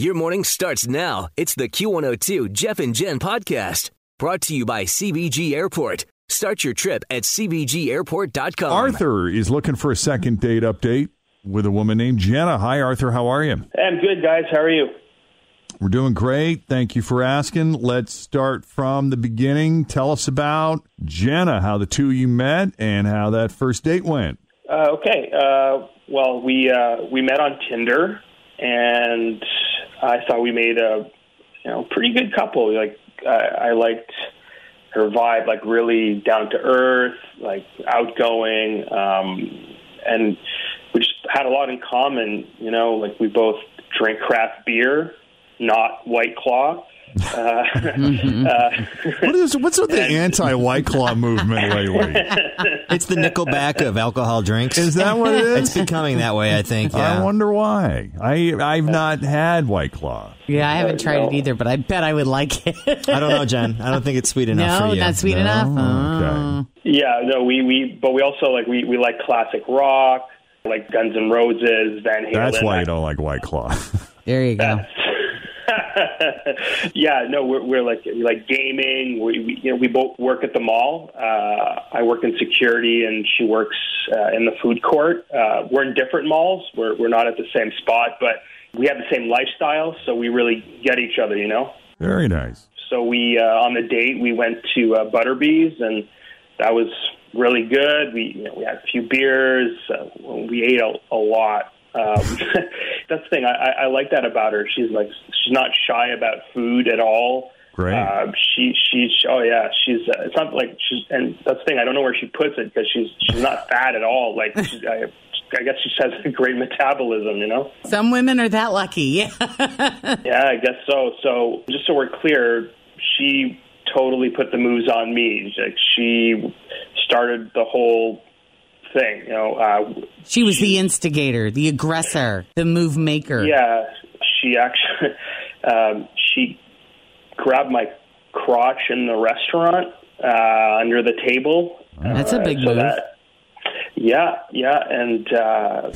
Your morning starts now. It's the Q102 Jeff and Jen podcast brought to you by CVG Airport. Start your trip at CVGAirport.com. Arthur is looking for a second date update with a woman named Jenna. Hi, Arthur. How are you? I'm good, guys. How are you? We're doing great. Thank you for asking. Let's start from the beginning. Tell us about Jenna, how the two of you met, and how that first date went. Uh, okay. Uh, well, we uh, we met on Tinder, and I thought we made a you know pretty good couple. Like I, I liked her vibe, like really down to earth, like outgoing, um, and we just had a lot in common. You know, like we both drink craft beer, not White Claw. Uh, uh, What is what's with the anti White Claw movement lately? It's the Nickelback of alcohol drinks. Is that what it It's becoming that way, I think. I wonder why. I I've not had White Claw. Yeah, I haven't tried it either, but I bet I would like it. I don't know, Jen. I don't think it's sweet enough no, for you. not sweet No? enough. Okay. Oh. yeah, no, we we but we also like we we like classic rock, like Guns N' Roses, Van Halen. That's why you don't like White Claw. There you go. yeah, no, we're, we're like like gaming. We, we you know we both work at the mall. Uh, I work in security, and she works uh, in the food court. Uh, we're in different malls. We're we're not at the same spot, but we have the same lifestyle, so we really get each other. You know. Very nice. So we uh, on the date we went to uh, Butterbees, and that was really good. We you know, we had a few beers. Uh, we ate a, a lot. Um, that's the thing. I, I, I like that about her. She's like she's not shy about food at all. Great. Uh, she she's oh yeah she's uh, it's not like she's and that's the thing. I don't know where she puts it because she's she's not fat at all. Like she's, I, I guess she has a great metabolism. You know. Some women are that lucky. Yeah. Yeah, I guess so. So just so we're clear, she totally put the moves on me. Like she started the whole thing. You know, uh, she was the instigator, the aggressor, the move maker. yeah, she actually um, she grabbed my crotch in the restaurant uh, under the table. That's a Uh, big so move. that- yeah, yeah, and uh, uh,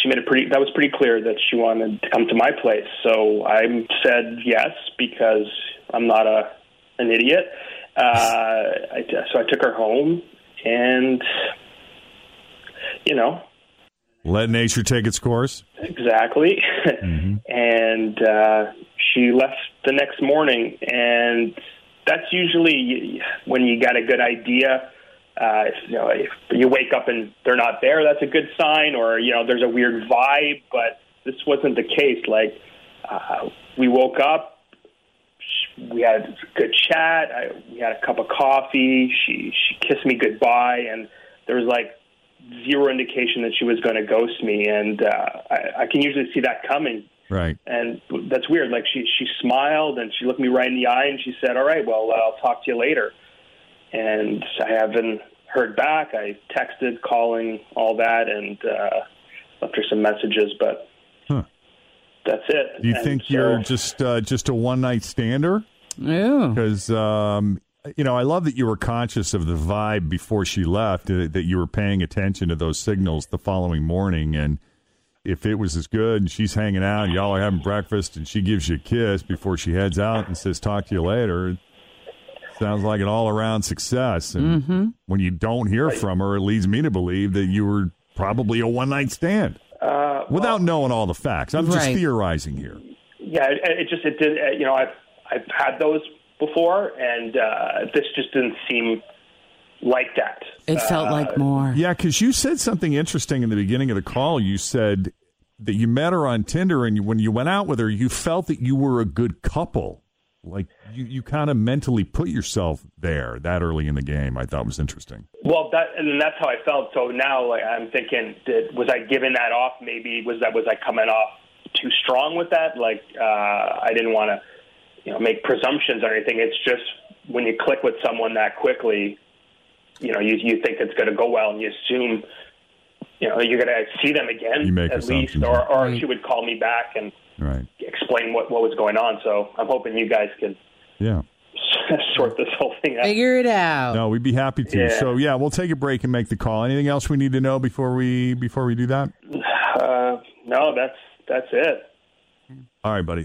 she made it pretty. That was pretty clear that she wanted to come to my place. So I said yes because I'm not a an idiot. Uh, I, so I took her home, and you know Let nature take its course. exactly. and uh, she left the next morning, and that's usually when you got a good idea. Uh, if, you know, if you wake up and they're not there, that's a good sign. Or you know, there's a weird vibe. But this wasn't the case. Like uh, we woke up, sh- we had a good chat. I, we had a cup of coffee. She she kissed me goodbye, and there was like zero indication that she was going to ghost me. And uh, I, I can usually see that coming. Right. And that's weird. Like she she smiled and she looked me right in the eye and she said, "All right, well, I'll talk to you later." And I haven't heard back. I texted, calling, all that, and uh, left her some messages, but Huh. that's it. Do you And think so- you're just uh, just a one night stander? Yeah. Because um, you know, I love that you were conscious of the vibe before she left. uh, That you were paying attention to those signals the following morning, and if it was as good, and she's hanging out, and y'all are having breakfast, and she gives you a kiss before she heads out and says, "Talk to you later." Sounds like an all around success. And when you don't hear from her, it leads me to believe that you were probably a one night stand Uh, without knowing all the facts. I'm just Right. theorizing here. yeah, it, it just it did. uh, You know, I've, I've had those before, and uh, this just didn't seem like that. It felt Uh, like more. Yeah, because you said something interesting in the beginning of the call. You said that you met her on Tinder, and you, when you went out with her, you felt that you were a good couple. Like you, you kind of mentally put yourself there that early in the game. I thought was interesting. Well, that and that's how I felt. So now, like, I'm thinking, did, was I giving that off? Maybe was that was I coming off too strong with that? Like, uh, I didn't want to, you know, make presumptions or anything. It's just when you click with someone that quickly, you know, you you think it's going to go well, and you assume, you know, you're going to see them again You make at least, assumptions. or or Right. she would call me back and Right. explain what what was going on. So I'm hoping you guys can Yeah. sort this whole thing out. Figure it out. No, we'd be happy to. Yeah. So yeah, we'll take a break and make the call. Anything else we need to know before we before we do that? Uh, no, that's that's it. All right, buddy.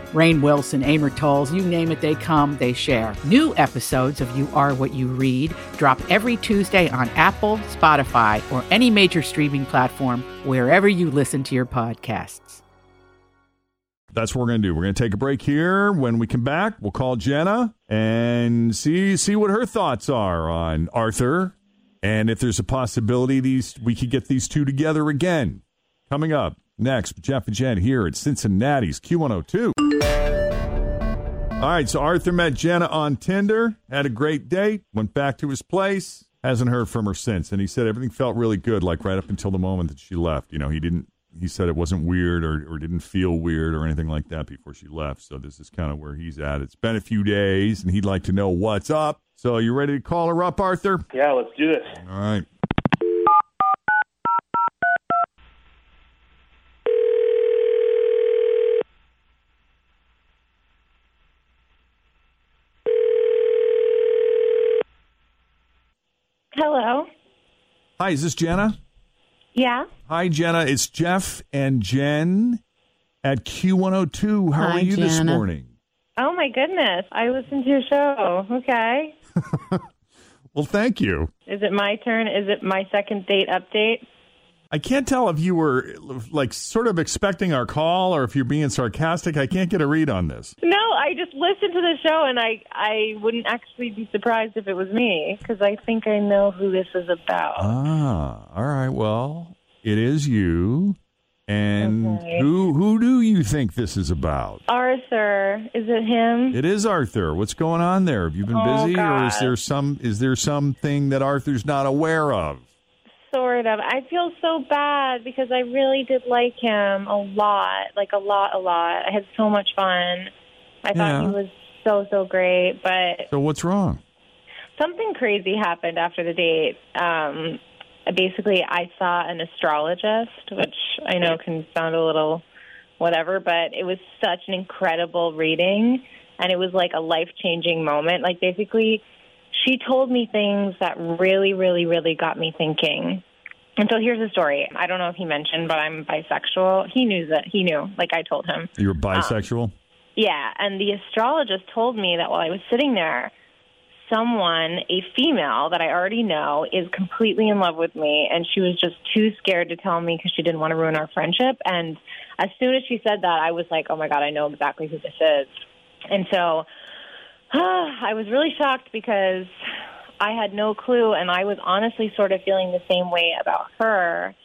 Rainn Wilson, Amor Towles, you name it, they come, they share. New episodes of You Are What You Read drop every Tuesday on Apple, Spotify, or any major streaming platform wherever you listen to your podcasts. That's what we're going to do. We're going to take a break here. When we come back, we'll call Jenna and see see what her thoughts are on Arthur, and if there's a possibility these we could get these two together again. Coming up next, Jeff and Jen here at Cincinnati's Q102. All right, so Arthur met Jenna on Tinder, had a great date, went back to his place, hasn't heard from her since, and he said everything felt really good, like right up until the moment that she left. You know, he didn't. He said it wasn't weird or, or didn't feel weird or anything like that before she left. So this is kind of where he's at. It's been a few days, and he'd like to know what's up. So you ready to call her up, Arthur? Yeah, let's do this. All right. Hello. Hi, is this Jenna? Yeah. Hi, Jenna. It's Jeff and Jen at Q102. How Hi, are you this morning? Oh my goodness. I listened to your show. Okay. Well, thank you. Is it my turn? Is it my second date update? I can't tell if you were like sort of expecting our call or if you're being sarcastic. I can't get a read on this. No, I just listened to the show and I I wouldn't actually be surprised if it was me because I think I know who this is about. Ah, all right. Well, it is you. And Okay. who who do you think this is about? Arthur, is it him? It is Arthur. What's going on there? Have you been Oh, busy, or is there some is there something that Arthur's not aware of? Sort of. I feel so bad because I really did like him a lot, like a lot, a lot. I had so much fun. I Yeah. thought he was so so great, but So what's wrong? something crazy happened after the date. Um, basically, I saw an astrologist, which I know can sound a little whatever, but it was such an incredible reading, and it was like a life changing moment. Like, basically, she told me things that really, really, really got me thinking. And so here's the story. I don't know if he mentioned, but I'm bisexual. He knew that. He knew. Like I told him. You're um, bisexual. Yeah, and the astrologist told me that while I was sitting there, someone, a female that I already know, is completely in love with me, and she was just too scared to tell me because she didn't want to ruin our friendship. And as soon as she said that, I was like, "Oh my god, I know exactly who this is." And so I was really shocked because I had no clue, and I was honestly sort of feeling the same way about her.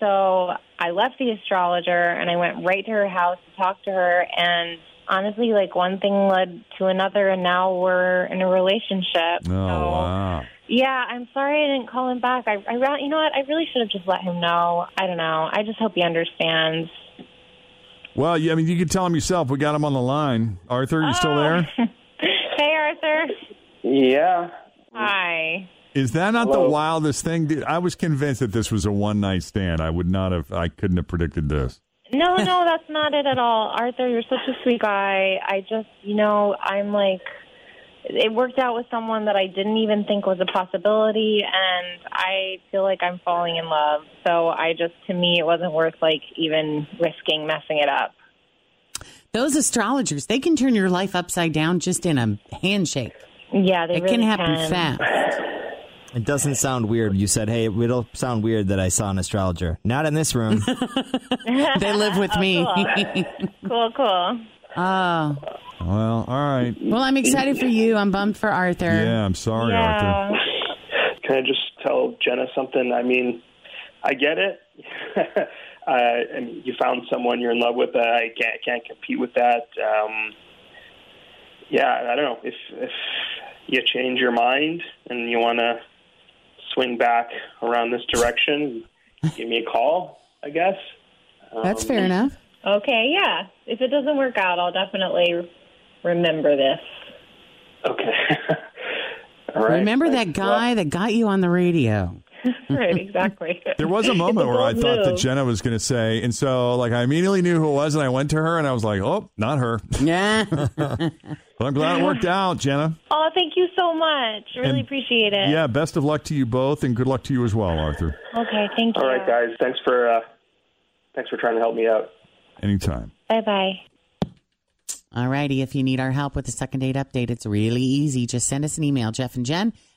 So I left the astrologer and I went right to her house to talk to her. And honestly, like one thing led to another, and now we're in a relationship. Oh wow. Yeah, I'm sorry I didn't call him back. I, I, you know what? I really should have just let him know. I don't know. I just hope he understands. Well, yeah, I mean, you could tell him yourself. We got him on the line. Arthur, you still oh. there? hey, Arthur. Yeah. Hi. Is that not the wildest thing? I was convinced that this was a one night stand. I would not have. I couldn't have predicted this. No, no, that's not it at all. Arthur, you're such a sweet guy. I just, you know, I'm like, it worked out with someone that I didn't even think was a possibility, and I feel like I'm falling in love. So I just, to me, it wasn't worth like even risking messing it up. Those astrologers, they can turn your life upside down just in a handshake. Yeah, they it really can happen can. fast. It doesn't sound weird. You said, hey, it'll sound weird that I saw an astrologer. Not in this room. they live with me. cool, cool. Oh. Well, all right. Well, I'm excited for you. I'm bummed for Arthur. Yeah, I'm sorry, Arthur. Can I just tell Jenna something? I mean, I get it. uh, and you found someone you're in love with. Uh, I can't can't compete with that. Um, yeah, I don't know if if you change your mind and you want to swing back around this direction, give me a call. I guess. That's Um, fair enough. Okay, yeah. If it doesn't work out, I'll definitely remember this. Okay. All right. Remember that Thanks. guy that got you on the radio? right, exactly. There was a moment where I bold thought that. Jenna was going to say, and so like I immediately knew who it was, and I went to her, and I was like, "Oh, not her." Yeah. but I'm glad it worked out, Jenna. Oh, thank you so much. Really And- appreciate it. Yeah, best of luck to you both, and good luck to you as well, Arthur. Okay, thank you. All right, guys. Thanks for uh, thanks for trying to help me out. Anytime. Bye bye. All righty. If you need our help with the second date update, it's really easy. Just send us an email, Jeff and Jen